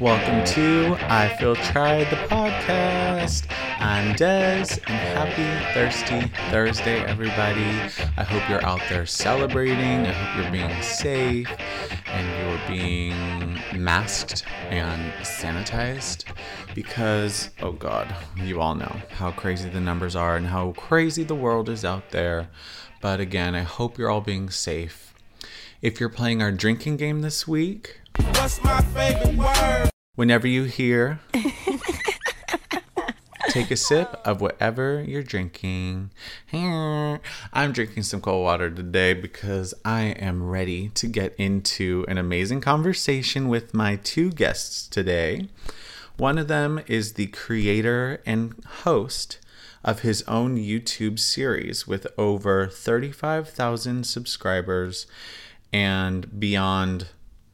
Welcome to I Feel Tried the podcast. I'm Dez, and happy Thirsty Thursday, everybody. I hope you're out there celebrating. I hope you're being safe and you're being masked and sanitized because, oh God, you all know how crazy the numbers are and how crazy the world is out there. But again, I hope you're all being safe. If you're playing our drinking game this week, What's my favorite word? Whenever you hear, take a sip of whatever you're drinking. I'm drinking some cold water today because I am ready to get into an amazing conversation with my two guests today. One of them is the creator and host of his own YouTube series with over 35,000 subscribers and beyond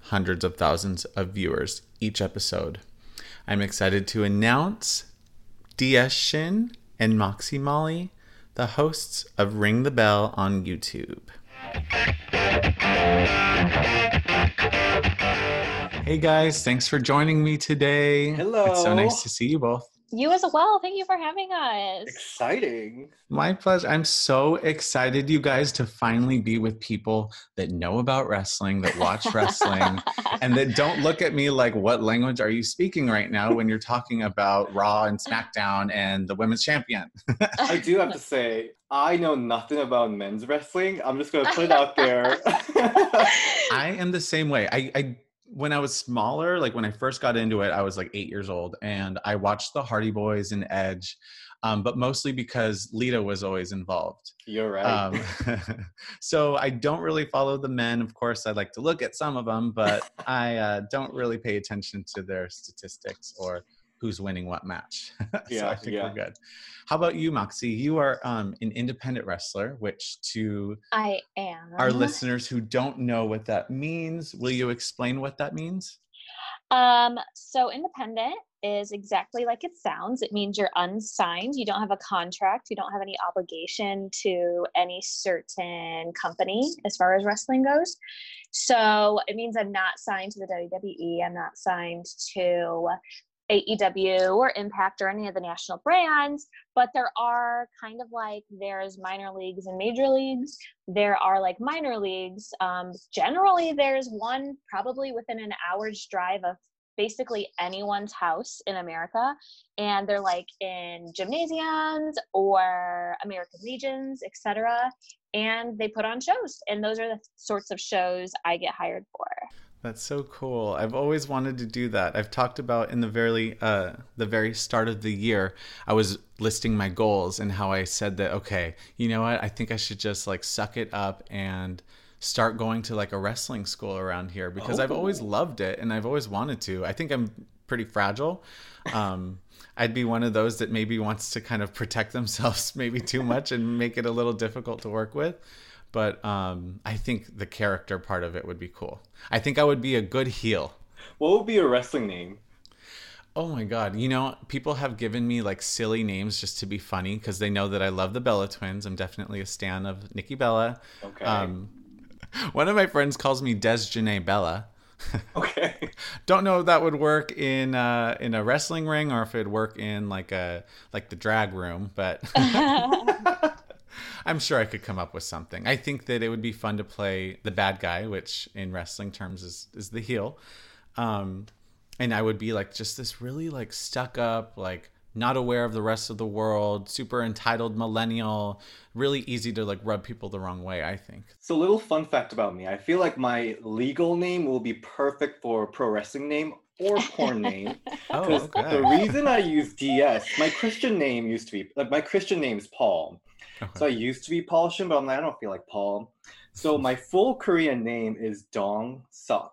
hundreds of thousands of viewers each episode. I'm excited to announce DS Shin and Moxie Mollie, the hosts of Ring the Belle on YouTube. Hey guys, thanks for joining me today. Hello. It's so nice to see you both. You as well. Thank you for having us. Exciting. My pleasure. I'm so excited, you guys, to finally be with people that know about wrestling, that watch wrestling, and that don't look at me like, what language are you speaking right now when you're talking about Raw and SmackDown and the women's champion? I do have to say, I know nothing about men's wrestling. I'm just going to put it out there. I am the same way. I, I when I was smaller, like when I first got into it, I was like eight years old, and I watched the Hardy Boys and Edge, um, but mostly because Lita was always involved. You're right. Um, so I don't really follow the men. Of course, I like to look at some of them, but I uh, don't really pay attention to their statistics or who's winning what match. so Yeah, I think yeah. we're good. How about you, Moxie? You are um, an independent wrestler, which to I am. our listeners who don't know what that means, will you explain what that means? Um, so independent is exactly like it sounds. It means you're unsigned. You don't have a contract. You don't have any obligation to any certain company as far as wrestling goes. So it means I'm not signed to the WWE. I'm not signed to AEW or Impact or any of the national brands, but there are kind of like there's minor leagues and major leagues. There are like minor leagues. Um, generally, there's one probably within an hour's drive of basically anyone's house in America, and they're like in gymnasiums or American Legions, etc. And they put on shows, and those are the sorts of shows I get hired for. That's so cool. I've always wanted to do that. I've talked about in the very uh, the very start of the year, I was listing my goals and how I said that okay, you know what? I think I should just like suck it up and start going to like a wrestling school around here because I've always loved it and I've always wanted to. I think I'm pretty fragile. Um, I'd be one of those that maybe wants to kind of protect themselves maybe too much and make it a little difficult to work with. But um, I think the character part of it would be cool. I think I would be a good heel. what would be your wrestling name? Oh my god! You know, people have given me like silly names just to be funny because they know that I love the Bella twins. I'm definitely a stan of Nikki Bella. Okay. Um, one of my friends calls me Dez Janae Bella. okay. Don't know if that would work in uh, in a wrestling ring or if it'd work in like a like the drag room, but I'm sure I could come up with something. I think that it would be fun to play the bad guy, which in wrestling terms is is the heel. Um, and I would be like just this really like stuck up, like not aware of the rest of the world, super entitled millennial, really easy to like rub people the wrong way, I think. So, little fun fact about me I feel like my legal name will be perfect for pro wrestling name or porn name. Oh, Because okay. the reason I use DS, my Christian name used to be, like, my Christian name is Paul. So I used to be Paul Shin, but I'm like, I don't feel like Paul. So my full Korean name is Dong Sok.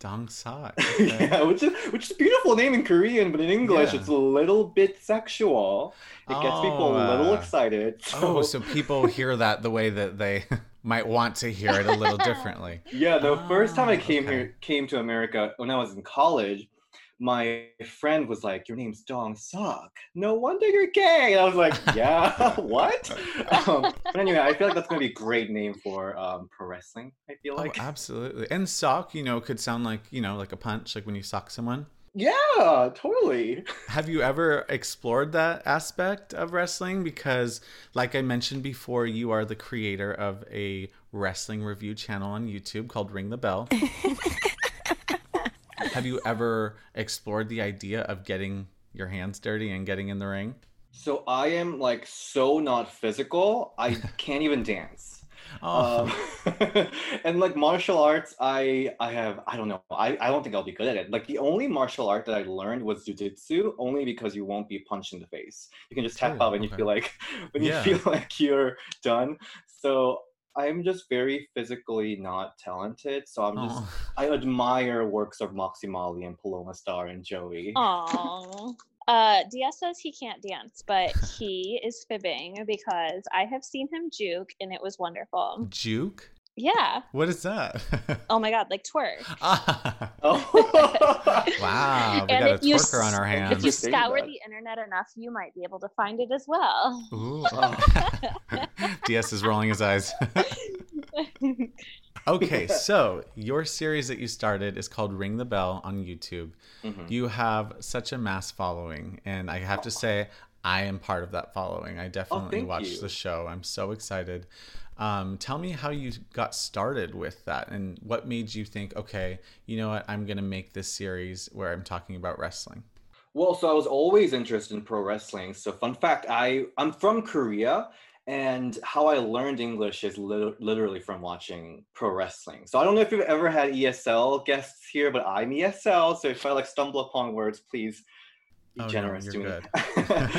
Dong Sok. yeah, which is which is a beautiful name in Korean, but in English Yeah. it's a little bit sexual. It gets people a little Oh, uh, excited. So, Oh, so people hear that the way that they might want to hear it a little differently. yeah, the first time I Ah, came okay. here came to America when I was in college, my friend was like, "Your name's Dong Sok. No wonder you're gay." And I was like, "Yeah, what?" Um, but anyway, I feel like that's gonna be a great name for um, pro wrestling. I feel like. oh, absolutely. And sock, you know, could sound like, you know, like a punch, like when you sock someone. Yeah, totally. Have you ever explored that aspect of wrestling? Because, like I mentioned before, you are the creator of a wrestling review channel on YouTube called Ring the Belle. Have you ever explored the idea of getting your hands dirty and getting in the ring? So I am like so not physical. I can't even dance. Oh, Um, and like martial arts, I I have I don't know. I, I don't think I'll be good at it. Like the only martial art that I learned was jujitsu, only because you won't be punched in the face. You can just tap Oh, out when you feel like when Yeah. you feel like you're done. So I'm just very physically not talented. So I'm just. I admire works of Moxie Mollie and Paloma Star and Joey. Aww. Uh, DS says he can't dance, but he is fibbing because I have seen him juke and it was wonderful. juke. Yeah. What is that? Oh my god, like twerk. Ah, Oh. wow, we And got a if you twerker on our s- if If you scour the internet enough, you might be able to find it as well. Ooh. Oh. DS is rolling his eyes. okay, so your series that you started is called Ring the Belle on YouTube. Mhm. You have such a mass following, and I have to say, I am part of that following. I definitely thank watched you. the show. I'm so excited. Um, tell me how you got started with that and what made you think, okay, you know what, I'm going to make this series where I'm talking about wrestling. Well, so I was always interested in pro wrestling. So, fun fact, I I'm from Korea, and how I learned English is lit- literally from watching pro wrestling. So, I don't know if you've ever had ESL guests here, but I'm ESL. So, if I like stumble upon words, please be Oh, generous you're to good.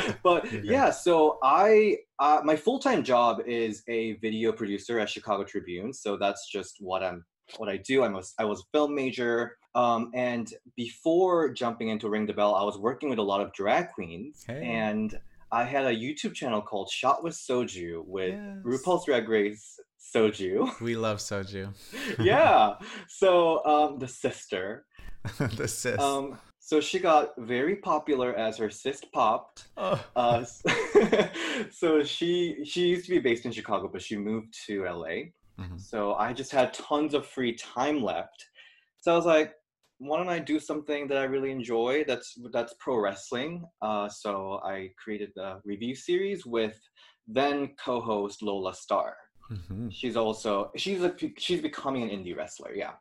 me. but yeah, so I uh, my full time job is a video producer at Chicago Tribune. So that's just what I'm what I do. I'm a, I was a film major. Um, and before jumping into Ring the Belle, I was working with a lot of drag queens, Hey. and I had a YouTube channel called Shot with Soju with Yes. RuPaul's Drag Race Soju. We love Soju. yeah, so um, the sister. the sis. Um, so she got very popular as her cyst popped. Uh, so she she used to be based in Chicago, but she moved to LA. Mhm. So I just had tons of free time left. So I was like, why don't I do something that I really enjoy? That's that's pro wrestling. Uh, so I created a review series with then co-host Lola Star. Mhm. She's also she's a she's becoming an indie wrestler. Yeah.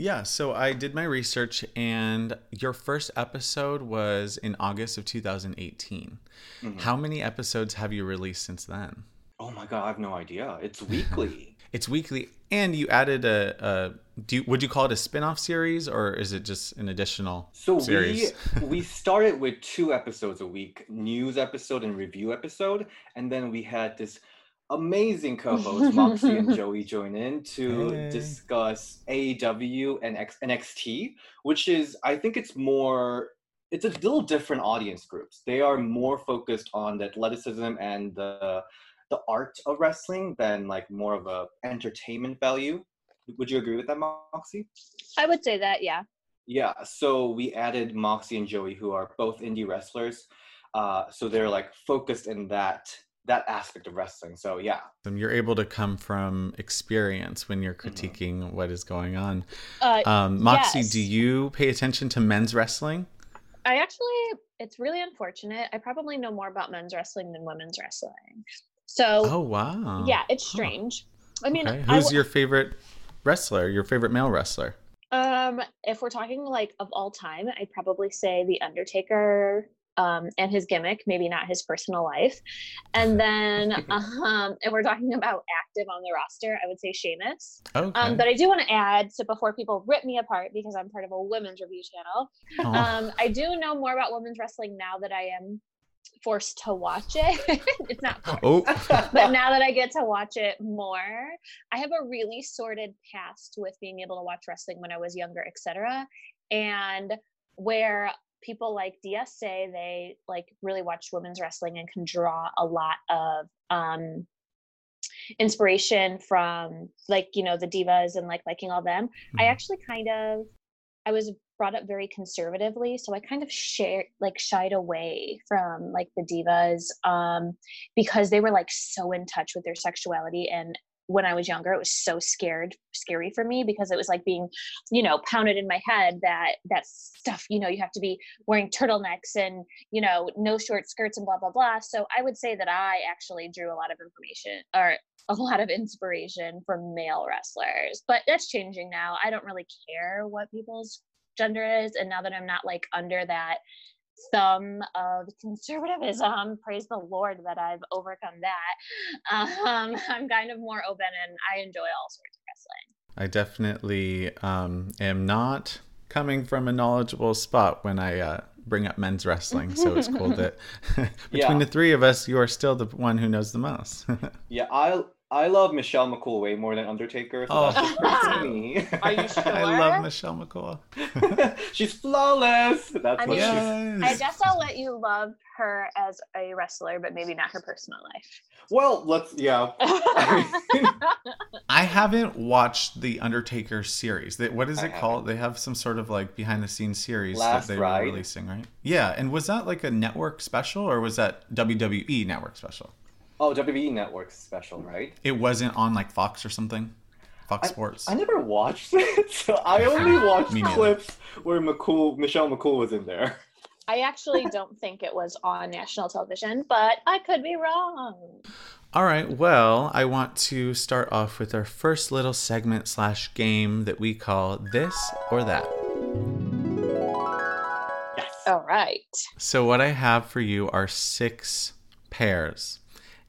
Yeah, so I did my research, and your first episode was in August of 2018. Mhm. How many episodes have you released since then? Oh my god, I have no idea. It's weekly. It's weekly, and you added a. a do you, would you call it a spin-off series, or is it just an additional So series? we we started with two episodes a week, news episode and review episode, and then we had this amazing co-hosts Moxie and Joey join in to Hey. discuss AEW and X- NXT, which is I think it's more it's a little different audience groups. They are more focused on the athleticism and the the art of wrestling than like more of a entertainment value. Would you agree with that, Moxie? I would say that, yeah. Yeah, so we added Moxie and Joey, who are both indie wrestlers. Uh, so they're like focused in that that aspect of wrestling. So yeah, Um, You're able to come from experience when you're Mm-hmm. critiquing what is going on. Uh, Um, Moxie, yes. do you pay attention to men's wrestling? I actually, it's really unfortunate. I probably know more about men's wrestling than women's wrestling. So, Oh wow! yeah, it's Huh. strange. I mean, Okay. Who's w- your favorite wrestler? Your favorite male wrestler? Um, if we're talking like of all time, I'd probably say The Undertaker um, and his gimmick, maybe not his personal life. And then um, if we're talking about active on the roster, I would say Sheamus. Okay. Um, but I do want to add, so before people rip me apart because I'm part of a women's review channel, Aw. um, I do know more about women's wrestling now that I am forced to watch it. it's not forced oh, but now that I get to watch it more, I have a really sorted past with being able to watch wrestling when I was younger, etc. And where people like DS say they like really watch women's wrestling and can draw a lot of um inspiration from like you know the divas and like liking all them i Mhm. actually kind of i was brought up very conservatively so i kind of shared like shied away from like the divas um because they were like so in touch with their sexuality and when I was younger, it was so scared, scary for me because it was like being, you know, pounded in my head that that stuff, you know, you have to be wearing turtlenecks and, you know, no short skirts and blah blah blah. So I would say that I actually drew a lot of information or a lot of inspiration from male wrestlers. But that's changing now. I don't really care what people's gender is and now that I'm not like under that thumb of conservatism. Praise the Lord that I've overcome that. Um, I'm kind of more open and I enjoy all sorts of wrestling. I definitely um, am not coming from a knowledgeable spot when I uh, bring up men's wrestling. So it's cool that between Yeah. the three of us, you are still the one who knows the most. Yeah, I I love Michelle McCool way more than Undertaker. So Oh. that's just oh. me. Are you sure? I love Michelle McCool. she's flawless. That's I what mean, she's. I guess I'll let you love her as a wrestler, but maybe not her personal life. Well, let's yeah. I haven't watched the Undertaker series. They, what is I it called? They have some sort of like behind the scenes series Last that they Ride? were releasing, right? Yeah, and was that like a network special or was that WWE network special? Oh, WWE Network special, right? It wasn't on like Fox or something. Fox Sports. I never watched it, so I only watched clips where McCool, Michelle McCool was in there. I actually don't think it was on national television, but I could be wrong. All right. Well, I want to start off with our first little segment slash game that we call this or that. Yes. All right. So what I have for you are six pairs,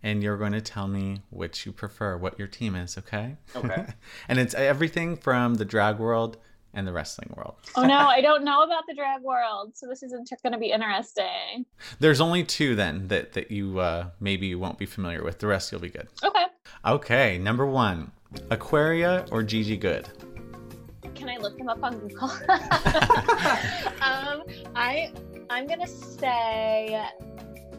and you're going to tell me which you prefer, what your team is. Okay. Okay. and it's everything from the drag world and the wrestling world. Oh no, I don't know about the drag world, so this isn't going to be interesting. There's only two then that that you uh, maybe you won't be familiar with. The rest you'll be good. Okay. Okay. Number one, Aquaria or Gigi Goode. Can I look them up on Google? um, I I'm gonna say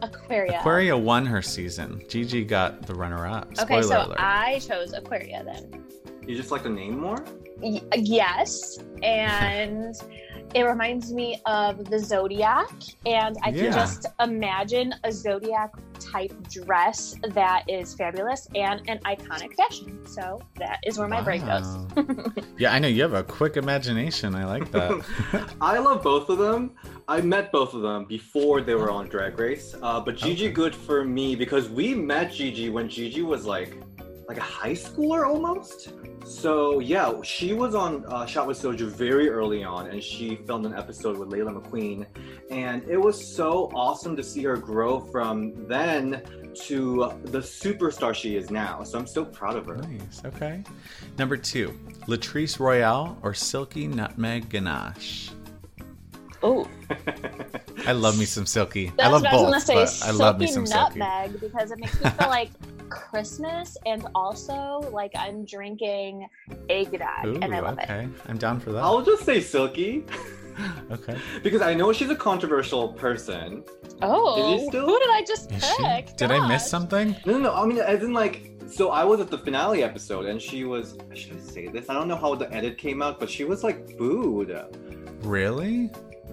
Aquaria. Aquaria won her season. Gigi got the runner-up. Spoiler Okay, so alert. I chose Aquaria then. You just like the name more? Y- yes, and it reminds me of the Zodiac, and I Yeah. can just imagine a Zodiac type dress that is fabulous and an iconic fashion. So that is where my brain goes. Yeah, I know you have a quick imagination. I like that. I love both of them. I met both of them before they were on Drag Race. Uh, but Gigi Okay. good for me because we met Gigi when Gigi was like like a high schooler almost. So yeah, she was on uh, Shot with Soju very early on, and she filmed an episode with Layla McQueen, and it was so awesome to see her grow from then to the superstar she is now. So I'm so proud of her. nice. Okay. Number two, Latrice Royale or Silky Nutmeg Ganache. Oh, I love me some Silky. that's I love what both, I was gonna say. but I love me Silky some Silky. nutmeg because it makes me feel like Christmas and also like I'm drinking eggnog, Ooh, and I love it. okay. I'm down for that. I'll just say Silky Okay. because I know she's a controversial person. Oh, Is he still- who did I just Is she? pick? Did I miss something? No, no, no. I mean, as in like, so I was at the finale episode, and she was. Should I say this? I don't know how the edit came out, but she was like booed. Really?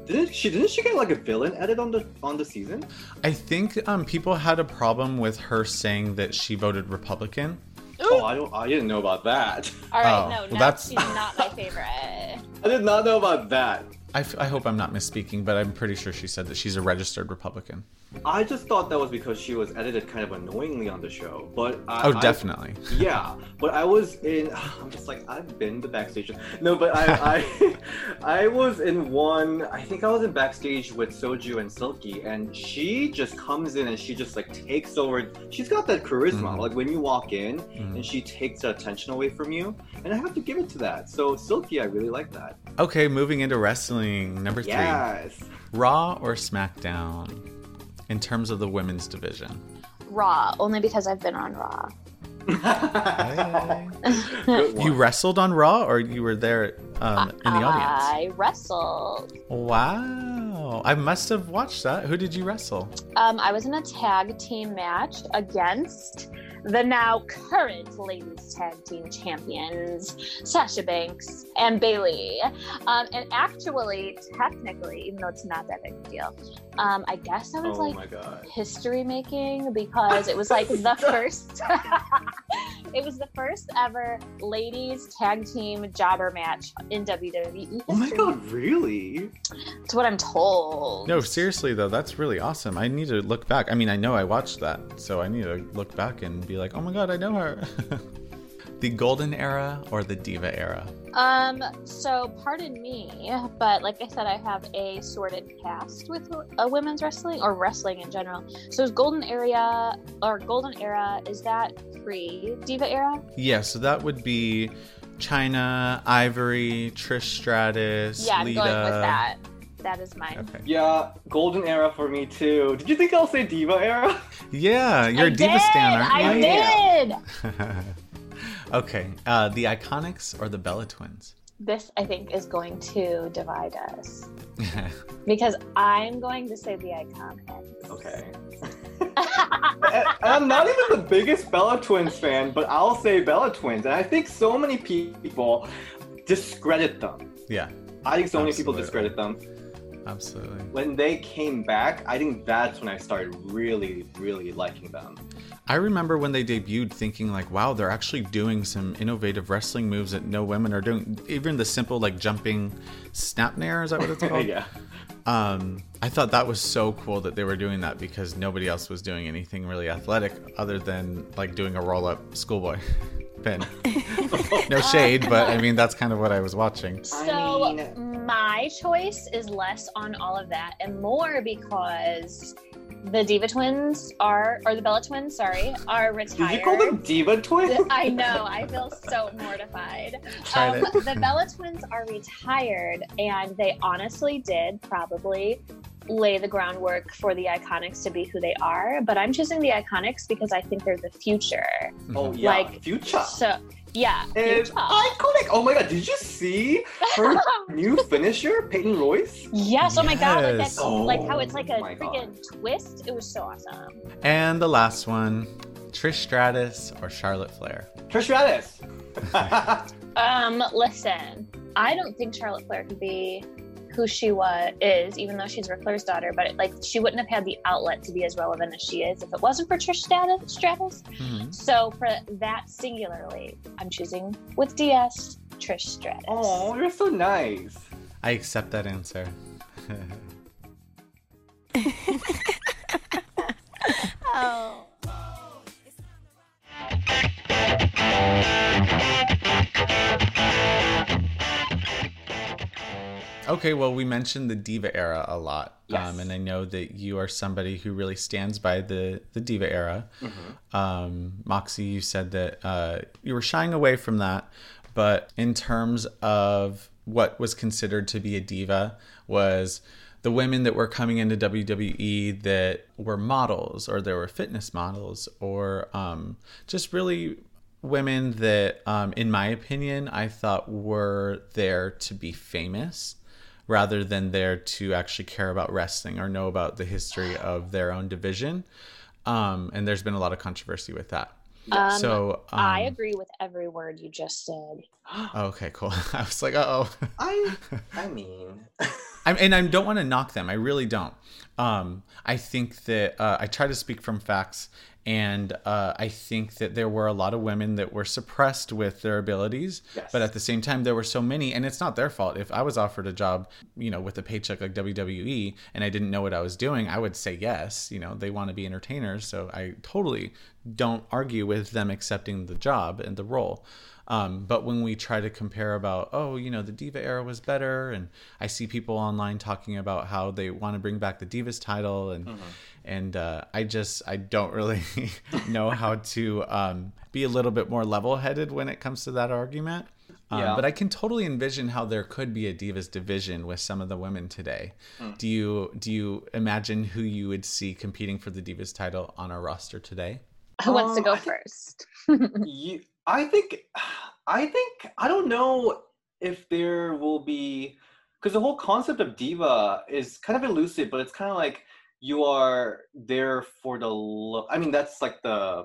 Didn't she? Didn't she get like a villain edit on the on the season? I think um, people had a problem with her saying that she voted Republican. Oh, I don't. I didn't know about that. All right, Oh, no, well, no, that's- she's not my favorite. I did not know about that. I, f- I hope I'm not misspeaking, but I'm pretty sure she said that she's a registered Republican. I just thought that was because she was edited kind of annoyingly on the show. But I, Oh, I- definitely. yeah, but I was in. I'm just like I've been to backstage. No, but I, I, I was in one. I think I was in backstage with Soju and Silky, and she just comes in and she just like takes over. She's got that charisma. Mhm. Like when you walk in, Mhm. and she takes the attention away from you, and I have to give it to that. So Silky, I really like that. Okay, moving into wrestling. Number three Yes. Raw or SmackDown in terms of the women's division? Raw, only because I've been on Raw. Hey. You wrestled on Raw or you were there um, in the audience? I wrestled. Wow. I must have watched that. Who did you wrestle? Um, I was in a tag team match against the now current ladies tag team champions, Sasha Banks and Bayley. Um, and actually, technically, even though it's not that big a deal, um, I guess I was oh like history making because it was like the first it was the first ever ladies tag team jobber match in WWE. Oh my god, really? It's what I'm told. No, seriously though, that's really awesome. I need to look back. I mean, I know I watched that, so I need to look back and be like, oh my god, I know her. the golden era or the diva era? Um, so pardon me, but like I said, I have a sordid past with uh, women's wrestling or wrestling in general. So is Golden Area or Golden Era is that pre Diva era? Yeah, so that would be Chyna, Ivory, Trish Stratus, Yeah, I'm Lita. going with that. That is mine. Okay. Yeah, golden era for me too. Did you think I'll say diva era? Yeah, you're I a diva did, stan, I aren't you? did. okay, uh, the Iconics or the Bella Twins? This I think is going to divide us because I'm going to say the Iconics. Okay. And I'm not even the biggest Bella Twins fan, but I'll say Bella Twins. And I think so many people discredit them. yeah, I think so many people discredit them. absolutely. When they came back, I think that's when I started really, really liking them. I remember when they debuted thinking like, wow, they're actually doing some innovative wrestling moves that no women are doing. Even the simple like jumping snapmare, is that what it's called? yeah. Um, I thought that was so cool that they were doing that because nobody else was doing anything really athletic other than like doing a roll up schoolboy pin. no shade, but I mean that's kind of what I was watching. So my choice is less on all of that and more because the Diva twins are, or the Bella twins, sorry, are retired. Did you call them Diva Twins? I know. I feel so mortified. Um, the Bella twins are retired, and they honestly did probably lay the groundwork for the Iconics to be who they are. But I'm choosing the Iconics because I think they're the future. Oh yeah, Like, Future. So yeah, And future. iconic. Oh my god, did you see her new finisher, Peyton Royce? Yes. Oh my god. Like Yes. that's like how it's like a Oh my God. freaking twist. It was so awesome. And the last one, Trish Stratus or Charlotte Flair. Trish Stratus. Um, listen, I don't think Charlotte Flair could be who she was is, even though she's Ric Flair's daughter. But like, she wouldn't have had the outlet to be as relevant as she is if it wasn't for Trish Stratus. Stratus. Mhm. So for that singularly, I'm choosing with DS Trish Stratus. oh, you're so nice. I accept that answer. Oh. Okay, well, we mentioned the diva era a lot, Yes. um, and I know that you are somebody who really stands by the the diva era. Um, Moxie, you said that uh, you were shying away from that, but in terms of what was considered to be a diva was the women that were coming into WWE that were models or they were fitness models or um, just really women that, um, in my opinion, I thought were there to be famous rather than there to actually care about wrestling or know about the history of their own division. Um, and there's been a lot of controversy with that. Um, so um, I agree with every word you just said. Okay, cool. I was like, oh. I I mean I'm, and I don't want to knock them. I really don't. Um, I think that uh, I try to speak from facts, and uh, I think that there were a lot of women that were suppressed with their abilities, Yes. but at the same time, there were so many, and it's not their fault. If I was offered a job, you know, with a paycheck like WWE, and I didn't know what I was doing, I would say yes. You know, they want to be entertainers, so I totally don't argue with them accepting the job and the role. Um, but when we try to compare about, oh, you know, the Diva era was better, and I see people online talking about how they want to bring back the Divas title, and and uh, I just I don't really know how to um, be a little bit more level-headed when it comes to that argument. Um, Yeah. But I can totally envision how there could be a Divas division with some of the women today. Do you do you imagine who you would see competing for the Divas title on our roster today? Who wants to Um, go I think- first? you, I think I think I don't know if there will be because the whole concept of diva is kind of elusive, but it's kind of like you are there for the look. I mean, that's like the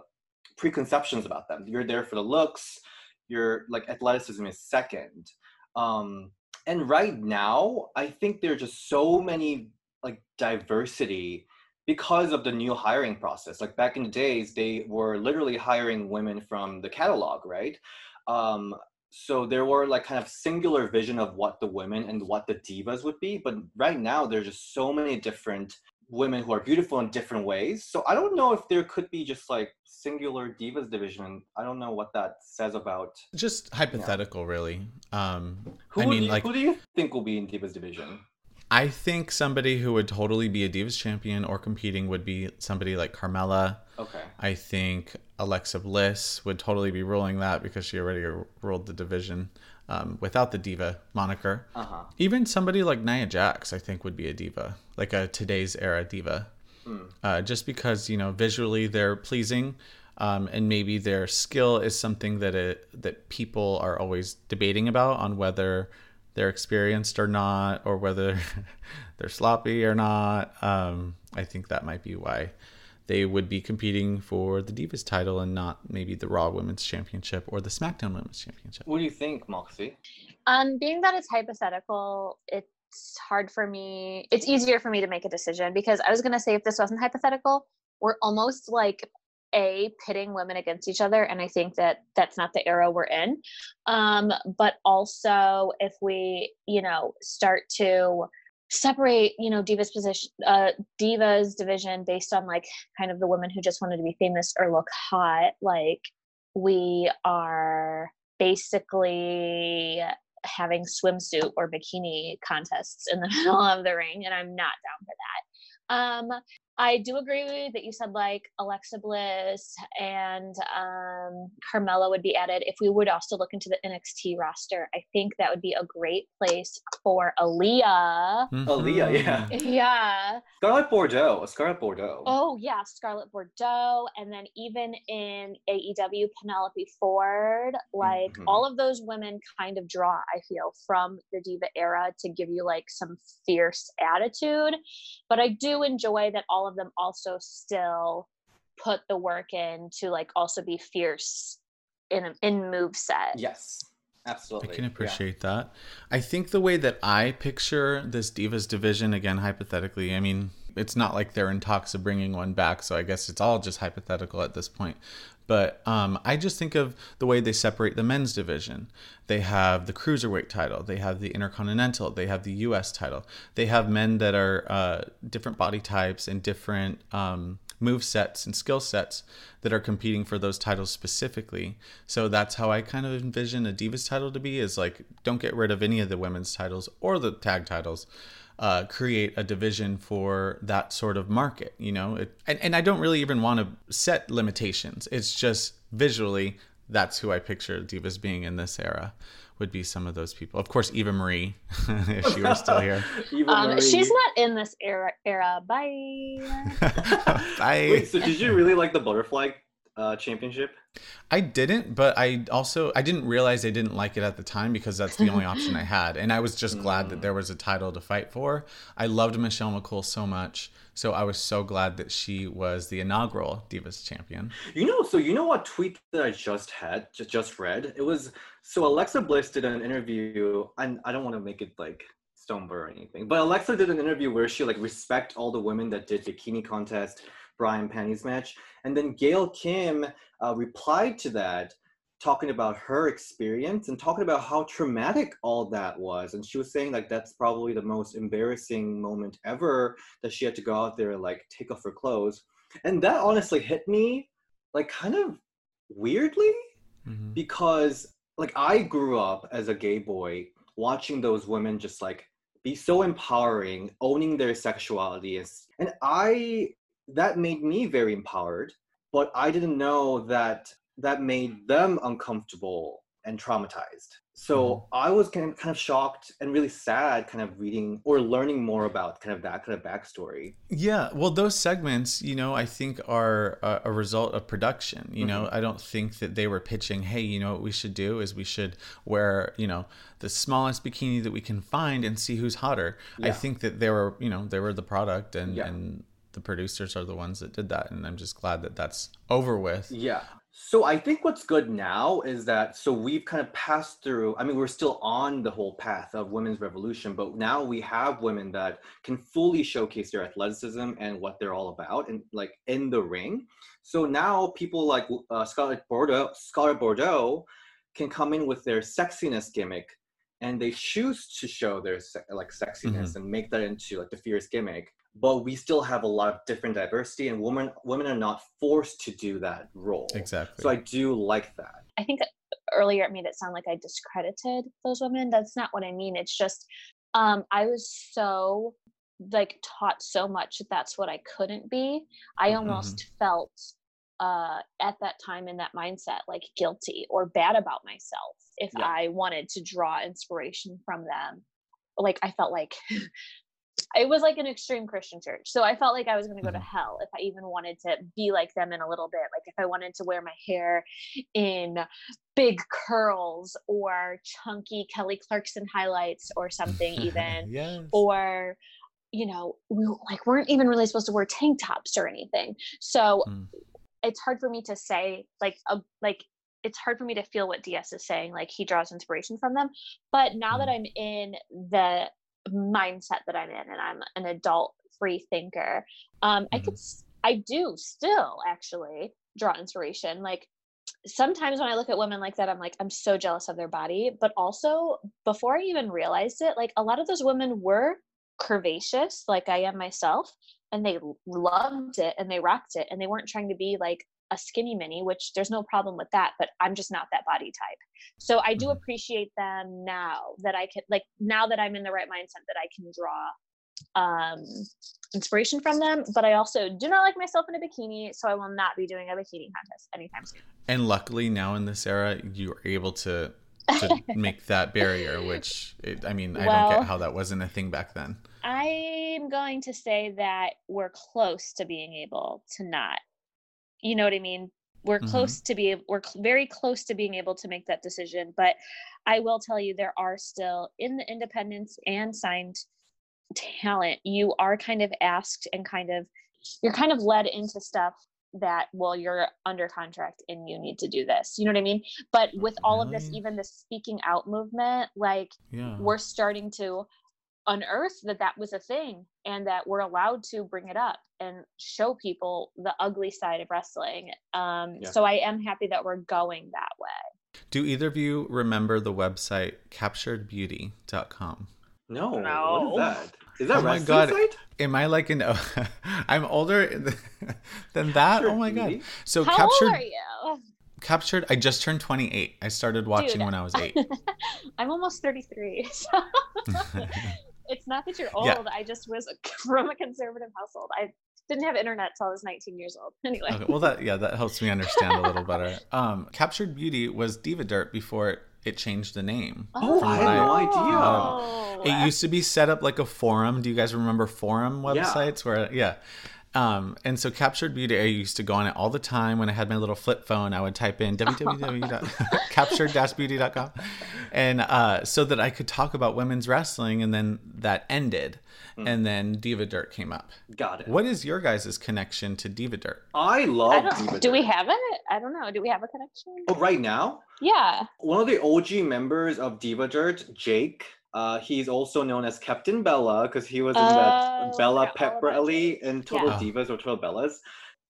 preconceptions about them. You're there for the looks. Your like athleticism is second. Um, and right now, I think there are just so many like diversity because of the new hiring process. Like back in the days, they were literally hiring women from the catalog, right? Um, so there were like kind of singular vision of what the women and what the divas would be. But right now, there's just so many different women who are beautiful in different ways. So I don't know if there could be just like singular divas division. I don't know what that says about Just hypothetical, really. Um, who. I mean, you, like, who do you think will be in divas division? I think somebody who would totally be a Divas champion or competing would be somebody like Carmella. Okay. I think Alexa Bliss would totally be ruling that because she already ruled the division um, without the diva moniker. Uh huh. Even somebody like Nia Jax, I think, would be a diva, like a today's era diva, uh, just because you know visually they're pleasing, um, and maybe their skill is something that it that people are always debating about on whether they're experienced or not, or whether they're sloppy or not. Um, I think that might be why they would be competing for the Divas title and not maybe the Raw Women's Championship or the SmackDown Women's Championship. What do you think, Moxie? Um, being that it's hypothetical, it's hard for me. It's easier for me to make a decision because I was gonna say if this wasn't hypothetical, we're almost like a pitting women against each other, and I think that that's not the era we're in. Um, but also if we, you know, start to separate you know divas position uh divas division based on like kind of the women who just wanted to be famous or look hot like we are basically having swimsuit or bikini contests in the middle of the ring and i'm not down for that um i do agree that you said like alexa bliss and um carmella would be added if we would also look into the nxt roster i think that would be a great place for aliyah Aliyah, yeah. yeah Scarlett Bordeaux. Scarlett Bordeaux. Oh yeah, Scarlett Bordeaux, and then even in AEW, Penelope Ford. Like Mhm. all of those women kind of draw, I feel, from the diva era to give you like some fierce attitude. But I do enjoy that all of them also still put the work in to like also be fierce in a, in move set. Yes, absolutely. I can yeah. appreciate that. I think the way that I picture this Divas division, again, hypothetically, I mean, it's not like they're in talks of bringing one back, so I guess it's all just hypothetical at this point. But um, I just think of the way they separate the men's division. They have the cruiserweight title, they have the intercontinental, they have the U.S. title. They have men that are uh, different body types and different um, move sets and skill sets that are competing for those titles specifically. So that's how I kind of envision a Divas title to be: is like don't get rid of any of the women's titles or the tag titles uh, create a division for that sort of market, you know. It, and, and I don't really even want to set limitations. It's just visually, that's who I picture divas being in this era. Would be some of those people. Of course, Eva Marie, if she were still here. Eva Um, Marie. she's not in this era. Era. Bye. I Wait, so did you really like the butterfly uh, championship? I didn't, but I also I didn't realize I didn't like it at the time because that's the only option I had, and I was just glad that there was a title to fight for. I loved Michelle McCool so much, so I was so glad that she was the inaugural Divas champion. You know, so you know what tweet that I just had, just, just read? It was so Alexa Bliss did an interview, and I don't want to make it like Stonebur or anything, but Alexa did an interview where she like respect all the women that did bikini contest, Bra and Panties match, and then Gail Kim uh, replied to that, talking about her experience and talking about how traumatic all that was, and she was saying like that's probably the most embarrassing moment ever that she had to go out there and like take off her clothes, and that honestly hit me like kind of weirdly Mhm. because like I grew up as a gay boy watching those women just like be so empowering, owning their sexuality and I that made me very empowered, but I didn't know that that made them uncomfortable and traumatized. So mm-hmm. I was kind of, kind of shocked and really sad kind of reading or learning more about kind of that kind of backstory. Yeah, well, those segments, you know, I think are a, a result of production. You know, mm-hmm. I don't think that they were pitching, hey, you know what we should do is we should wear, you know, the smallest bikini that we can find and see who's hotter. I think that they were, you know, they were the product and Yeah. and the producers are the ones that did that, and I'm just glad that that's over with. Yeah. So I think what's good now is that so we've kind of passed through. I mean, we're still on the whole path of women's revolution, but now we have women that can fully showcase their athleticism and what they're all about, and like in the ring. So now people like uh, Scarlett Bordeaux, Scarlett Bordeaux, can come in with their sexiness gimmick, and they choose to show their like sexiness and make that into like the fierce gimmick but we still have a lot of different diversity and women women are not forced to do that role Exactly. so i do like that I think earlier it made it sound like I discredited those women. That's not what I mean. It's just um, I was so like taught so much that that's what I couldn't be. I almost felt uh, at that time in that mindset like guilty or bad about myself if Yeah. I wanted to draw inspiration from them. Like I felt like it was like an extreme Christian church. So I felt like I was going to go to Mhm. hell if I even wanted to be like them in a little bit. Like if I wanted to wear my hair in big curls or chunky Kelly Clarkson highlights or something even yes. or you know we like weren't even really supposed to wear tank tops or anything. So Mm. it's hard for me to say like a like it's hard for me to feel what DS is saying like he draws inspiration from them but now that Mm. I'm in the mindset that I'm in and I'm an adult free thinker. Um I could I do still actually draw inspiration. Like sometimes when I look at women like that I'm like I'm so jealous of their body. But also before I even realized it like a lot of those women were curvaceous like I am myself and they loved it and they rocked it and they weren't trying to be like a skinny mini which there's no problem with that but i'm just not that body type so i do Mhm. appreciate them now that i can like now that i'm in the right mindset that i can draw um inspiration from them but i also do not like myself in a bikini so i will not be doing a bikini contest anytime soon And luckily now in this era, you are able to to make that barrier, which it, I mean, I don't get how that wasn't a thing back then. i'm going to say that we're close to being able to not you know what i mean we're Mhm. close to be we're cl- very close to being able to make that decision but i will tell you there are still in the independents and signed talent you are kind of asked and kind of you're kind of led into stuff that well you're under contract and you need to do this you know what i mean but with all of this even the speaking out movement like Yeah. we're starting to unearth that that was a thing and that we're allowed to bring it up and show people the ugly side of wrestling um Yeah. so i am happy that we're going that way Do either of you remember the website capturedbeauty.com? no, No. what is that is that Oh my God. site? Am I like an I'm older than that? Oh my god. Beauty? So how captured old are you captured I just turned 28. I started watching Dude. when I was 8. i'm almost 33 so it's not that you're old Yeah. i just was from a conservative household i didn't have internet till i was 19 years old anyway Okay, well that yeah, that helps me understand a little better. Um Captured Beauty was Diva Dirt before it, it changed the name. Oh, I what had no idea. Oh. It used to be set up like a forum. Do you guys remember forum Yeah. websites where yeah. Um, and so Captured Beauty, I used to go on it all the time. When I had my little flip phone, I would type in www.captured-beauty.com, and uh, so that I could talk about women's wrestling. And then that ended, Hmm. and then Diva Dirt came up. got it What is your guys' connection to Diva Dirt? i I love don't, Diva do we have it i don't know do we have a connection oh right now yeah one of the OG members of Diva Dirt, Jake. Uh, he's also known as Captain Bella because he was in Oh, that Bella I forgot all Pepper about in Total Yeah. Divas or Total Bellas.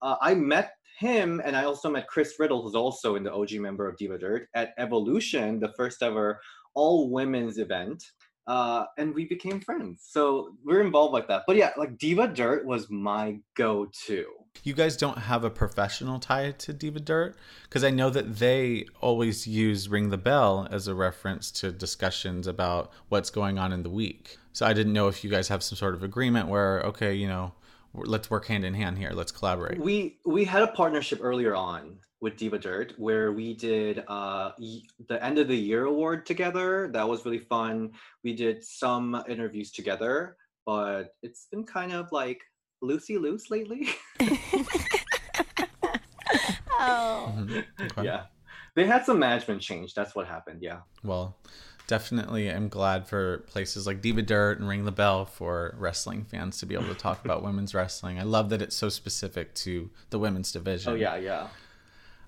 Uh, I met him and I also met Chris Riddle, who's also in the OG member of Diva Dirt at Evolution, the first ever all women's event. Uh, and we became friends. So we're involved like that. But yeah, like Diva Dirt was my go to. You guys don't have a professional tie to Diva Dirt because I know that they always use Ring the Belle as a reference to discussions about what's going on in the week. So I didn't know if you guys have some sort of agreement where, okay, you know, let's work hand in hand here, let's collaborate. We we had a partnership earlier on with Diva Dirt where we did uh the end of the year award together. That was really fun. We did some interviews together, but it's been kind of like loosey loose lately. Oh. Mhm. Okay. yeah. They had some management change. That's what happened. Yeah. Well, definitely I'm glad for places like Diva Dirt and Ring the Belle for wrestling fans to be able to talk about women's wrestling. I love that it's so specific to the women's division. Oh yeah, yeah.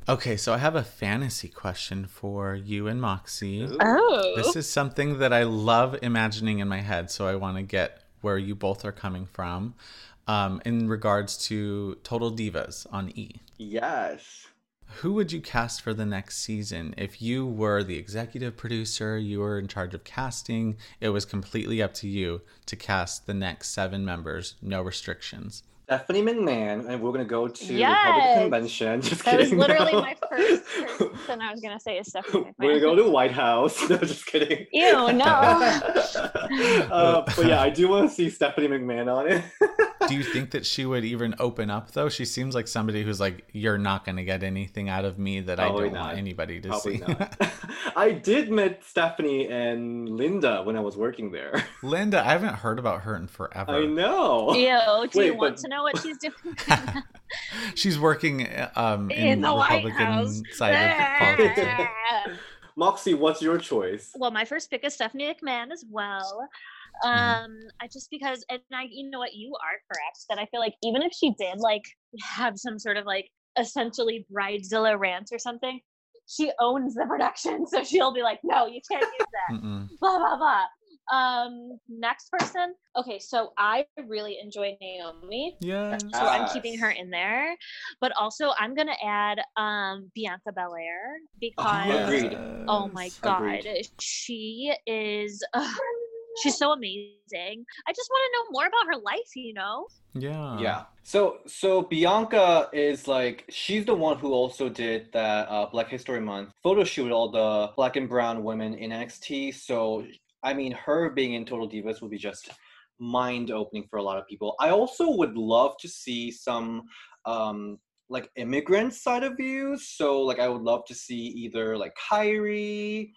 Okay, so I have a fantasy question for you and Moxie. Oh. This is something that I love imagining in my head, so I want to get where you both are coming from um, in regards to Total Divas on E. Yes. Who would you cast for the next season? If you were the executive producer, you were in charge of casting, it was completely up to you to cast the next seven members, no restrictions. Stephanie McMahon, and we're gonna go to the Yes! Republican convention. Just That was kidding. literally no. my first person I was gonna say is Stephanie We're gonna go to White House. No, just kidding. Ew, no. uh, but yeah, I do want to see Stephanie McMahon on it. Do you think that she would even open up though? She seems like somebody who's like, you're not going to get anything out of me that I don't not. want anybody to Probably see. not. I did meet Stephanie and Linda when I was working there. Linda, I haven't heard about her in forever. I know. Ew, do you Wait, want to know what she's doing? She's working um, in, In the White Republican House. side of politics. Moxie, what's your choice? well, my first pick is Stephanie McMahon as well. Um, I just because, and I, you know what, you are correct that I feel like even if she did like have some sort of like essentially bridezilla rant or something, she owns the production, so she'll be like, no, you can't use that. Blah blah blah. Um, next person. Okay, so I really enjoy Naomi. Yeah. So I'm keeping her in there, but also I'm gonna add um Bianca Belair because Agreed. oh my god, Agreed. she is ugh, she's so amazing. I just want to know more about her life, you know. Yeah. Yeah. So so Bianca is like she's the one who also did that uh, Black History Month photo shoot with all the black and brown women in NXT. So I mean, her being in Total Divas would be just mind opening for a lot of people. I also would love to see some um like immigrant side of views. So like I would love to see either like Kairi,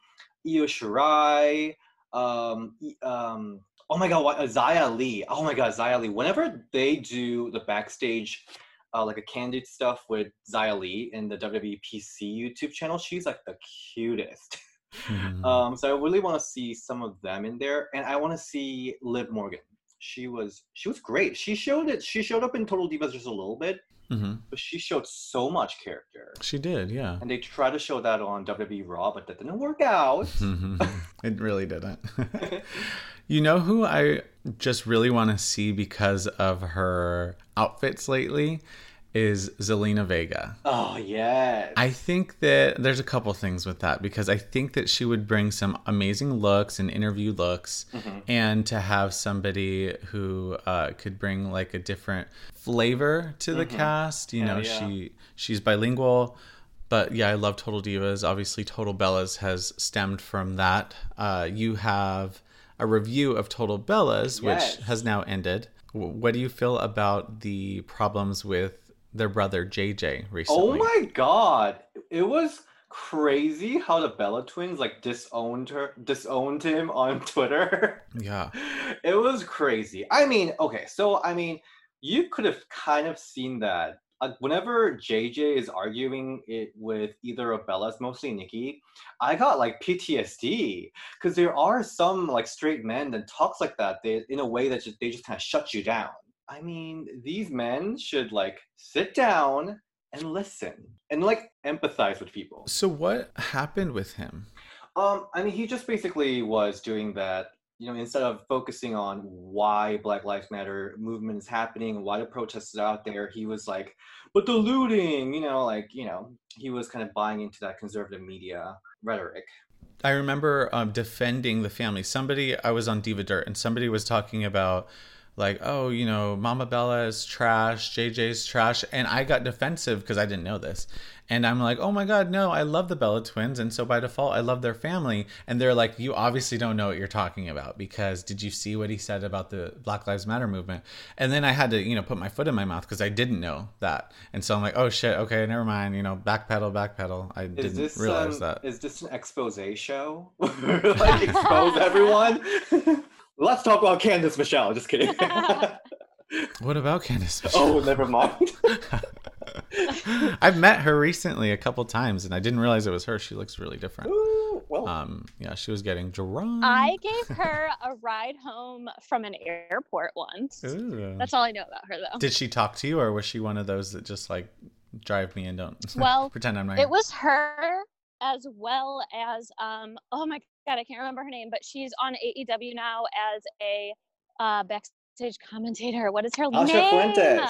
Io Shirai, um, um, oh my god, what, uh, Xia Li. Oh my god, Xia Li. Whenever they do the backstage, uh, like a candid stuff with Xia Li in the WWE PC YouTube channel, she's like the cutest. Mhm. Um, so I really want to see some of them in there, and I want to see Liv Morgan. She was she was great. She showed it. She showed up in Total Divas just a little bit, Mhm. but she showed so much character. She did, yeah. And they tried to show that on WWE Raw, but that didn't work out. it really didn't. you know who I just really want to see because of her outfits lately is Zelina Vega. oh yes. I think that there's a couple things with that because I think that she would bring some amazing looks and interview looks, Mhm. and to have somebody who uh, could bring like a different flavor to the Mhm. cast. You Hell know, yeah. she she's bilingual, but yeah, I love Total Divas. Obviously, Total Bellas has stemmed from that. Uh, you have a review of Total Bellas, Yes. which has now ended. What do you feel about the problems with their brother JJ recently. Oh my god. It was crazy how the Bella twins like disowned her disowned him on Twitter. Yeah. It was crazy. I mean, okay, so I mean, you could have kind of seen that. Uh, whenever JJ is arguing it with either of Bella's, mostly Nikki, I got like PTSD because there are some like straight men that talks like that. They in a way that just, they just kind of shut you down. I mean, these men should like sit down and listen and like empathize with people. So what happened with him? Um, I mean, he just basically was doing that. You know, instead of focusing on why Black Lives Matter movement is happening, why the protests are out there, he was like, "But the looting," you know, like you know, he was kind of buying into that conservative media rhetoric. I remember um, defending the family. Somebody, I was on Diva Dirt, and somebody was talking about, like, oh, you know, Mama Bella is trash, JJ's trash. And I got defensive because I didn't know this. And I'm like, oh my God, no, I love the Bella twins. And so by default, I love their family. And they're like, you obviously don't know what you're talking about because did you see what he said about the Black Lives Matter movement? And then I had to, you know, put my foot in my mouth because I didn't know that. And so I'm like, oh shit, okay, never mind, you know, backpedal, backpedal. I Is didn't this realize um, that. is this an expose show? like expose everyone? Let's talk about Candice Michelle. Just kidding. What about Candice? oh, never mind. I've met her recently a couple times, and I didn't realize it was her. She looks really different. Ooh, well, Um, yeah, she was getting drunk. I gave her a ride home from an airport once. Ooh. That's all I know about her though. Did she talk to you, or was she one of those that just like drive me and don't Well, pretend I'm not. It was her as well as um oh my god, I can't remember her name, but she's on AEW now as a uh backstage commentator. What is her Asha name? Fuentes.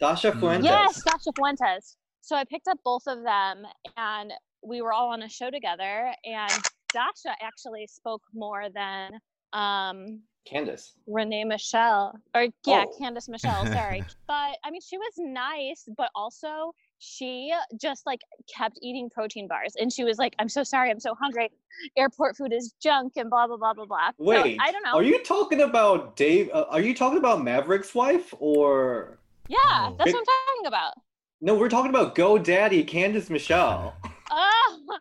Dasha Mm. Fuentes. Yes, Dasha Fuentes. So I picked up both of them and we were all on a show together and Dasha actually spoke more than um Candice. Renee Michelle or yeah, Oh. Candice Michelle, sorry. but I mean she was nice, but also she just like kept eating protein bars and she was like, I'm so sorry, I'm so hungry. Airport food is junk and blah blah blah blah blah. So, Wait, I don't know. Are you talking about Dave? Uh, are you talking about Maverick's wife or? yeah, Oh. that's It- what I'm talking about. No, we're talking about go daddy Candice Michelle. Oh,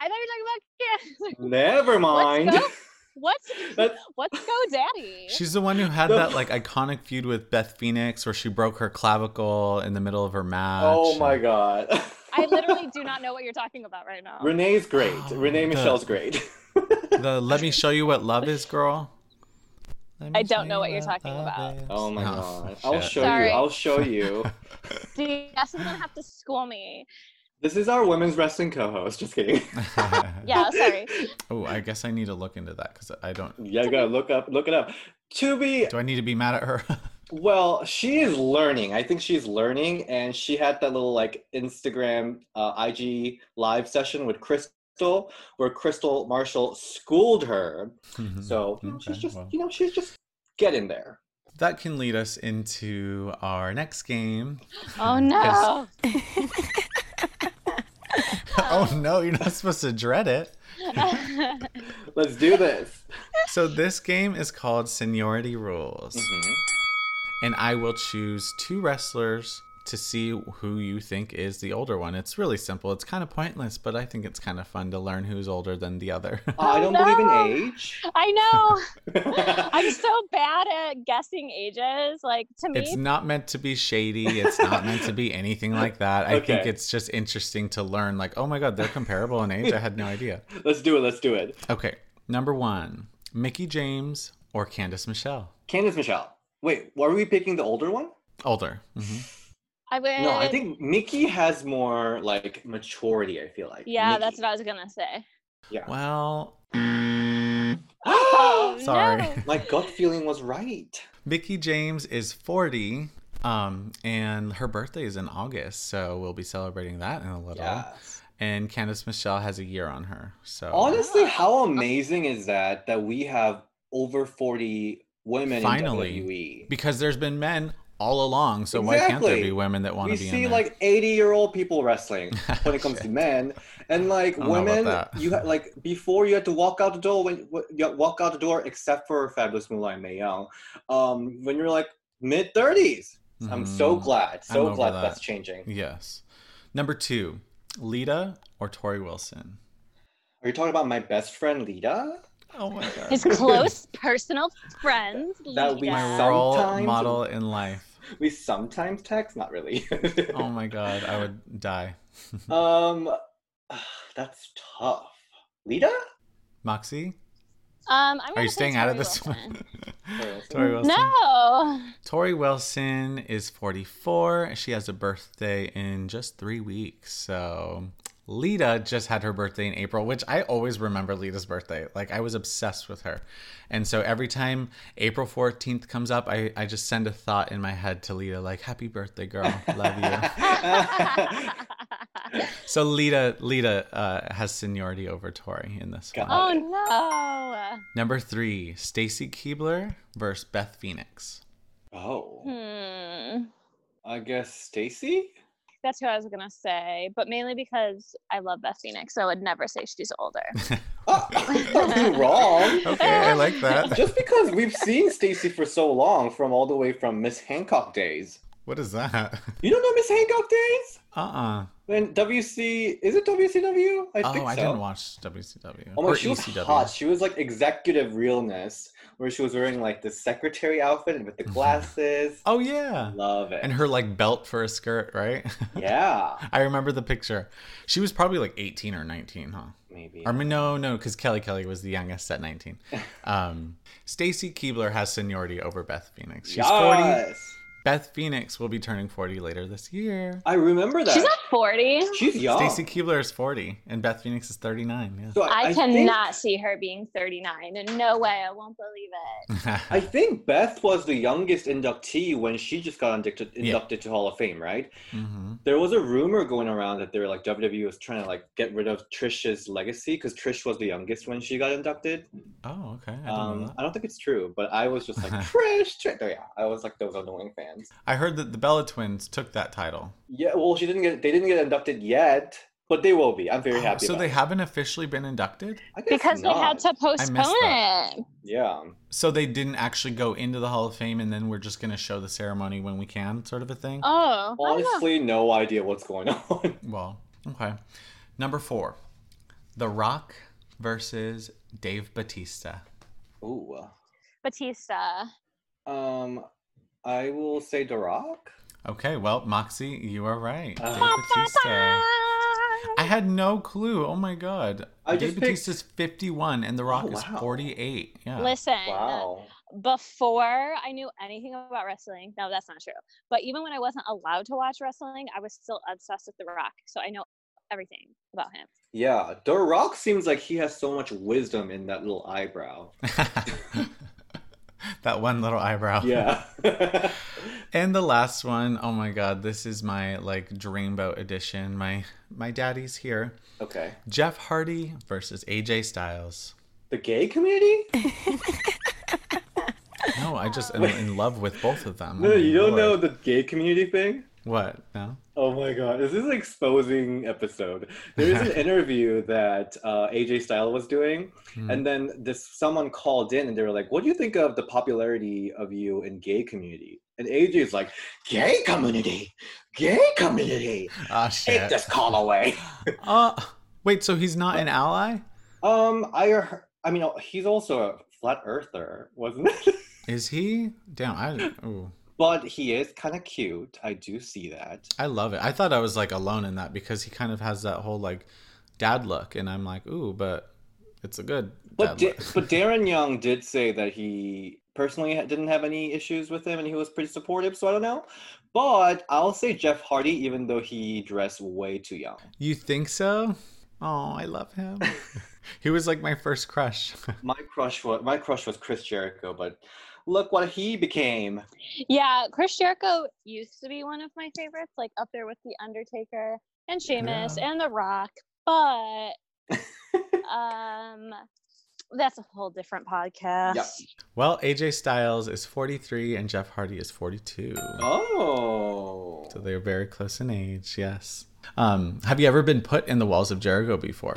I thought you were talking about Candice. Never mind. go? What's That's- what's GoDaddy? She's the one who had that like iconic feud with Beth Phoenix where she broke her clavicle in the middle of her match. oh my god. I literally do not know what you're talking about right now. Renee's great. Oh, Renee the- Michelle's great. The let me show you what love is, girl. I don't know what you're talking about. is. oh my Oh, god. I'll show Sorry. you. I'll show you. DS is gonna have to school me. This is our women's wrestling co-host. Just kidding. Yeah, sorry. Oh, I guess I need to look into that because I don't. Yeah, you gotta look up look it up. To be Do I need to be mad at her? well, she is learning. I think she's learning, and she had that little like Instagram uh, IG live session with Crystal, where Crystal Marshall schooled her. So you know, she's Mm-hmm. Just well. you know she's just getting there. that can lead us into our next game. Oh no. oh no, you're not supposed to dread it. Let's do this. So this game is called Seniority Rules. Mhm. and I will choose two wrestlers to see who you think is the older one. It's really simple. It's kind of pointless, but I think it's kind of fun to learn who's older than the other. I don't no. believe in age. I know. I'm so bad at guessing ages. Like to me, it's not meant to be shady. It's not meant to be anything like that. I think it's just interesting to learn like, oh my god, they're comparable in age. I had no idea. let's do it. Let's do it. Okay, number 1, Mickie James or Candice Michelle? Candice Michelle. Wait, were we picking the older one? Older. hmm I would. No, I think Mickie has more like maturity. I feel like. Yeah, Mickie. that's what I was gonna say. Yeah. Well, Oh, Sorry. no. My gut feeling was right. Mickie James is 40, um, and her birthday is in August, so we'll be celebrating that in a little. Yes. And Candice Michelle has a year on her, so Honestly, how amazing is that that we have over 40 women Finally. in WWE? because there's been men all along, so why can't there be women that want We to be see in there? like 80 year old people wrestling when it comes to men, and like I don't know about women, you had like before you had to walk out the door when when- you walk out the door, except for Fabulous Moolah and Mae Young, um, when you're like mid 30s. I'm so Mhm. glad, so glad that. that's changing. Yes. Number two, Lita or Torrie Wilson. Are you talking about my best friend Lita? Oh my god. His close personal friends. That we Lita. saw- role model in life. We sometimes text, not really. Oh my god, I would die. um, that's tough. Lita? Moxie, Um, I'm are you say staying out of this Wilson. one? Torrie Wilson. No. Torrie Wilson is 44. She has a birthday in just three weeks. So Lita just had her birthday in April, which I always remember Lita's birthday. Like I was obsessed with her. And so every time April 14th comes up, I, I just send a thought in my head to Lita, like, happy birthday, girl. Love you. so Lita Lita uh, has seniority over Torrie in this one. Oh no. Number three, Stacy Keibler versus Beth Phoenix. oh, Hmm. I guess Stacy? That's who I was gonna say, but mainly because I love Beth Phoenix, so I would never say she's older. Oh, you're wrong. Okay, I like that. Just because we've seen Stacy for so long, from all the way from Miss Hancock days. What is that? You don't know Miss Hancock days? Uh-uh. When WC is it WCW? I think so. oh, I didn't watch WCW. Oh my, or she was ECW. hot. She was like executive realness, where she was wearing like the secretary outfit and with the glasses. Oh yeah. Love it. And her like belt for a skirt, right? yeah, I remember the picture. She was probably like 18 or 19, huh? maybe. Or no, no, because Kelly Kelly was the youngest at 19. Um, Stacy Keibler has seniority over Beth Phoenix. She's 40. yes. Beth Phoenix will be turning 40 later this year. I remember that. She's not 40. She's young. Stacy Keibler is 40 and Beth Phoenix is 39. Yeah. So I, I cannot think- see her being 39. And no way, I won't believe it. I think Beth was the youngest inductee when she just got inducted, Yeah. to Hall of Fame, right? hmm There was a rumor going around that they were like WWE was trying to like get rid of Trish's legacy because Trish was the youngest when she got inducted. Oh, okay. I Um. I don't think it's true, but I was just like Trish, Trish. Oh, yeah, I was like those annoying fans. I heard that the Bella twins took that title. Yeah, well, she didn't get. They didn't get inducted yet, but they will be. I'm very Oh, happy. so about they it. haven't officially been inducted? I guess Because they had to postpone it. Yeah. So they didn't actually go into the Hall of Fame and then we're just going to show the ceremony when we can, sort of a thing? Oh, I don't know. Honestly, no idea what's going on. Well, okay. Number four The Rock versus Dave Batista. Ooh. Batista. Um, I will say The Rock. Okay, well, Moxie, you are right. Uh. Dave Batista. I had no clue. Oh my god. I Dave just picked- 51 and The Rock Oh, is 48. Yeah. Listen, Wow. before I knew anything about wrestling, no, that's not true. But even when I wasn't allowed to watch wrestling, I was still obsessed with The Rock. So I know everything about him. Yeah, The Rock seems like he has so much wisdom in that little eyebrow. that one little eyebrow. Yeah. And the last one, oh my god, this is my like dreamboat edition. My my daddy's here. okay. Jeff Hardy versus AJ Styles. The gay community? No, I just am in love with both of them. No, Oh you don't know the gay community thing? What? No. Oh my god, this is an exposing episode. There is an interview that uh, AJ Style was doing, Hmm. and then this someone called in and they were like, "What do you think of the popularity of you in gay community?" And AJ is like, "Gay community, gay community, take shit. this call away." Uh, wait, so he's not an ally? Um, I I mean, he's also a flat earther, wasn't it? Is he? Damn, I ooh. But he is kind of cute. I do see that. I love it. I thought I was like alone in that because he kind of has that whole like dad look, and I'm like, ooh, but it's a good. But dad Da- but Darren Young did say that he personally didn't have any issues with him, and he was pretty supportive. So I don't know. But I'll say Jeff Hardy, even though he dressed way too young. you think so? Oh, I love him. he was like my first crush. My crush was my crush was Chris Jericho, but look what he became. Yeah, Chris Jericho used to be one of my favorites, like up there with The Undertaker and Sheamus Yeah. and The Rock. But um that's a whole different podcast. Yep. well, AJ Styles is 43 and Jeff Hardy is 42. Oh. So they're very close in age. Yes. Um, have you ever been put in the walls of Jericho before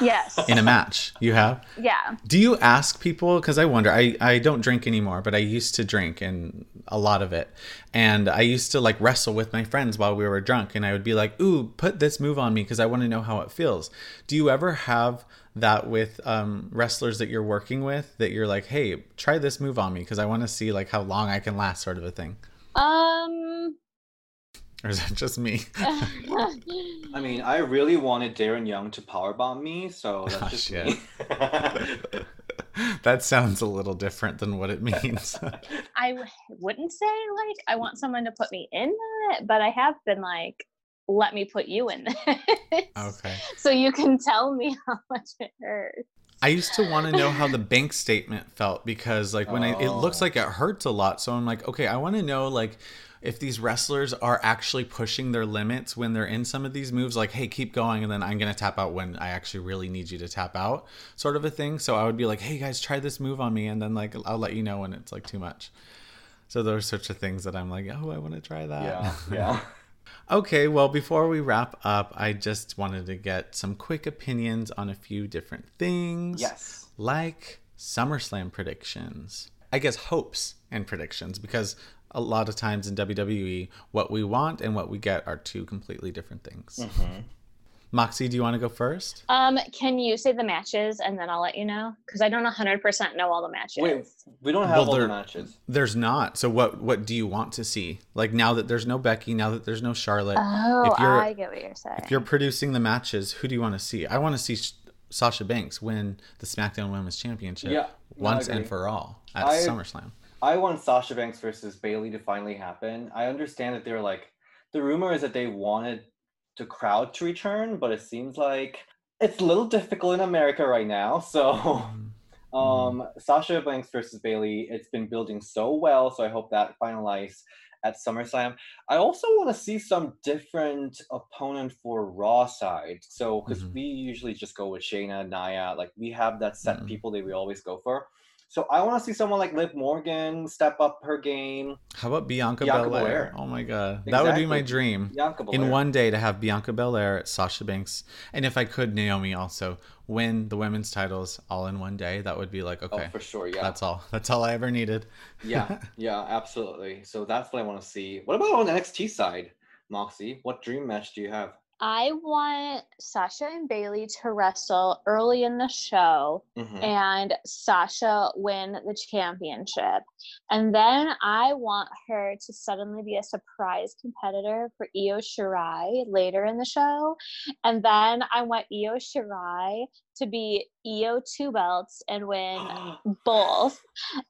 Yes. in a match? You have. yeah. Do you ask people? Because I wonder. I I don't drink anymore, but I used to drink and a lot of it. And I used to like wrestle with my friends while we were drunk, and I would be like, "Ooh, put this move on me," because I want to know how it feels. Do you ever have that with um, wrestlers that you're working with? That you're like, "Hey, try this move on me," because I want to see like how long I can last, sort of a thing. Um Or is that just me? I mean, I really wanted Darren Young to powerbomb me, so that's Oh, just shit. me. that sounds a little different than what it means. I w- wouldn't say like I want someone to put me in that, but I have been like, let me put you in this. okay. So you can tell me how much it hurts. I used to want to know how the bank statement felt because like when I, it looks Oh. like it hurts a lot. So I'm like, okay, I want to know like if these wrestlers are actually pushing their limits when they're in some of these moves like hey keep going and then i'm going to tap out when i actually really need you to tap out sort of a thing so i would be like hey guys try this move on me and then like i'll let you know when it's like too much so those sorts of things that i'm like oh i want to try that yeah, yeah. Okay, well, before we wrap up, I just wanted to get some quick opinions on a few different things. Yes. Like SummerSlam predictions. I guess hopes and predictions, because a lot of times in WWE, what we want and what we get are two completely different things. Mm-hmm. Moxie, do you want to go first? Um, can you say the matches and then I'll let you know? Because I don't 100% know all the matches. Wait, we don't have Well, all the matches. There's not. So what what do you want to see? Like now that there's no Becky, now that there's no Charlotte, Oh, If you're- I get what you're saying. if you're producing the matches, who do you want to see? I want to see Sh- Sasha Banks win the SmackDown Women's Championship Yeah, once and for all at I- SummerSlam. I want Sasha Banks versus Bayley to finally happen. I understand that they're like the rumor is that they wanted the crowd to return, but it seems like it's a little difficult in America right now. So Mm. um Sasha Banks versus Bayley, it's been building so well, so I hope that finalizes at SummerSlam. I also want to see some different opponent for Raw side. So because Mhm. we usually just go with Shayna, Nia, like we have that set Mhm. people that we always go for. So I want to see someone like Liv Morgan step up her game. How about Bianca, Bianca Belair? Belair. Oh my god, that would be my dream. Bianca Belair. In one day to have Bianca Belair, Sasha Banks, and if I could, Naomi also win the women's titles all in one day. That would be like oh, okay, Oh, for sure. Yeah. that's all. That's all I ever needed. yeah. Yeah. Absolutely. So that's what I want to see. What about on the NXT side, Moxie? What dream match do you have? I want Sasha and Bayley to wrestle early in the show Mhm. and Sasha win the championship. And then I want her to suddenly be a surprise competitor for Io Shirai later in the show. And then I want Io Shirai to be EO2 belts and win both.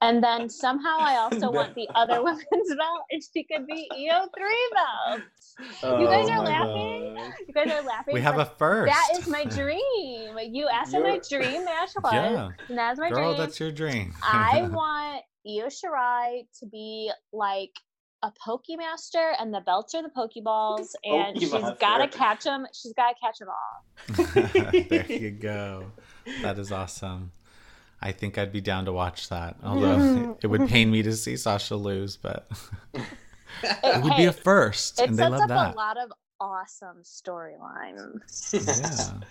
And then somehow I also want the other women's belt and she could be EO three belts. You guys Oh are laughing? God. You guys are laughing. We have a but first. That is my dream. You asked what my You're- dream match was. Yeah. And that's my Girl, dream. that's your dream. I want Io Shirai to be like a Pokemaster and the belts are the Pokeballs and she's gotta catch them. She's gotta catch them all. there you go. That is awesome. I think I'd be down to watch that. Although it would pain me to see Sasha lose, but it would be a first, It and they sets love up that. a lot of awesome storylines. Yeah.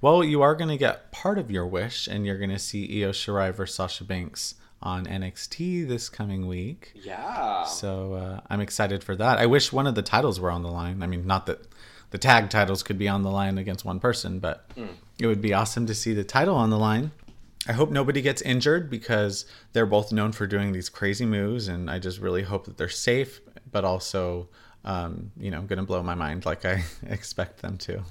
Well, you are going to get part of your wish, and you're going to see Io Shirai versus Sasha Banks on NXT this coming week. Yeah. So uh, I'm excited for that. I wish one of the titles were on the line. I mean, not that the tag titles could be on the line against one person, but it would be awesome to see the title on the line. I hope nobody gets injured because they're both known for doing these crazy moves, and I just really hope that they're safe, but also, um, you know, going to blow my mind like I expect them to.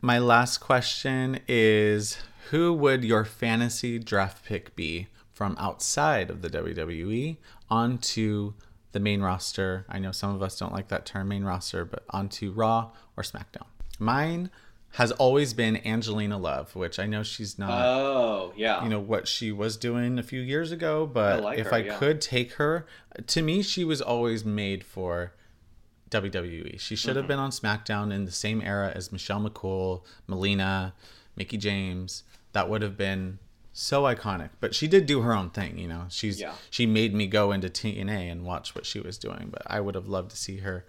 My last question is Who would your fantasy draft pick be from outside of the WWE onto the main roster? I know some of us don't like that term, main roster, but onto Raw or SmackDown. Mine has always been Angelina Love, which I know she's not Oh, yeah. you know what she was doing a few years ago but like if her, i yeah. could take her to me she was always made for wwe she should Mm-hmm. have been on smackdown in the same era as michelle mccool melina mickie james that would have been so iconic but she did do her own thing you know she's Yeah. she made me go into tna and watch what she was doing but i would have loved to see her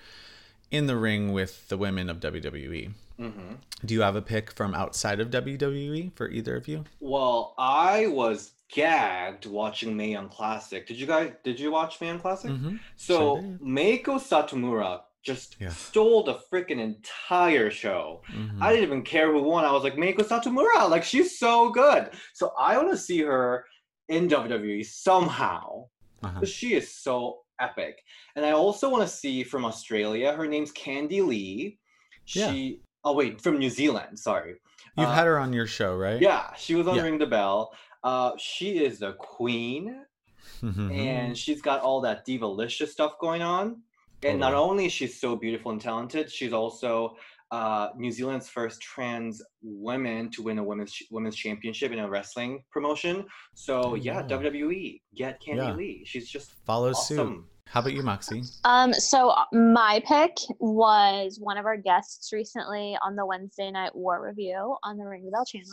in the ring with the women of wwe Mm-hmm. do you have a pick from outside of wwe for either of you Well, I was gagged watching Mae Young Classic. Did you guys? Did you watch Mae Young Classic? Mhm. So Sure. Meiko Satomura just Yeah. stole the freaking entire show. Mhm. I didn't even care who won. I was like, Meiko Satomura, like she's so good. So I want to see her in WWE somehow. Uh-huh. She is so epic. And I also want to see from Australia. Her name's Candy Lee. Yeah. She oh wait, from New Zealand, sorry. You've Uh, had her on your show, right? Yeah, she was on Yeah. Ring the Belle. Uh, she is the queen, Mhm. and she's got all that divalicious stuff going on. And not only is she so beautiful and talented, she's also uh, New Zealand's first trans woman to win a women's women's championship in a wrestling promotion. So yeah, Yeah. WWE get Candy Yeah. Lee. She's just Follow suit. How about you, Moxie? Um, so my pick was one of our guests recently on the Wednesday night war review on the Ring the Belle channel.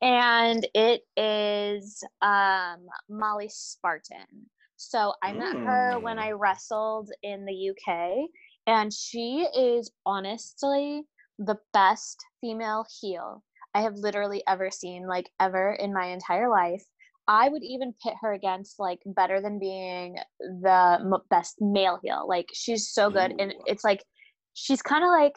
And it is um Molly Spartan. So I met her when Mm. I wrestled in the UK, and she is honestly the best female heel I have literally ever seen, like ever in my entire life. I would even pit her against like better than being the m- best male heel. Like she's so good, and it's like she's kind of like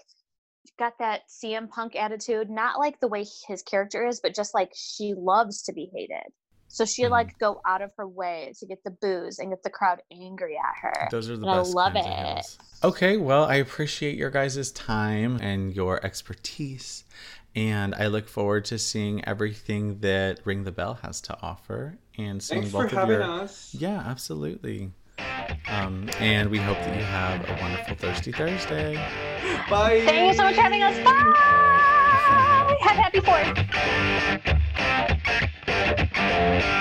got that CM Punk attitude, not like the way his character is, but just like she loves to be hated. So she'd Mhm. like go out of her way to get the booze and get the crowd angry at her. Those are the And I love kinds it. heels. Okay, well, I appreciate your guys' time and your expertise. And I look forward to seeing everything that Ring the Belle has to offer and seeing Thanks for both of having your us. Yeah, absolutely. Um, and we hope that you have a wonderful Thirsty Thursday. Bye. Thank you so much for having us. Bye. Happy, happy fourth. Música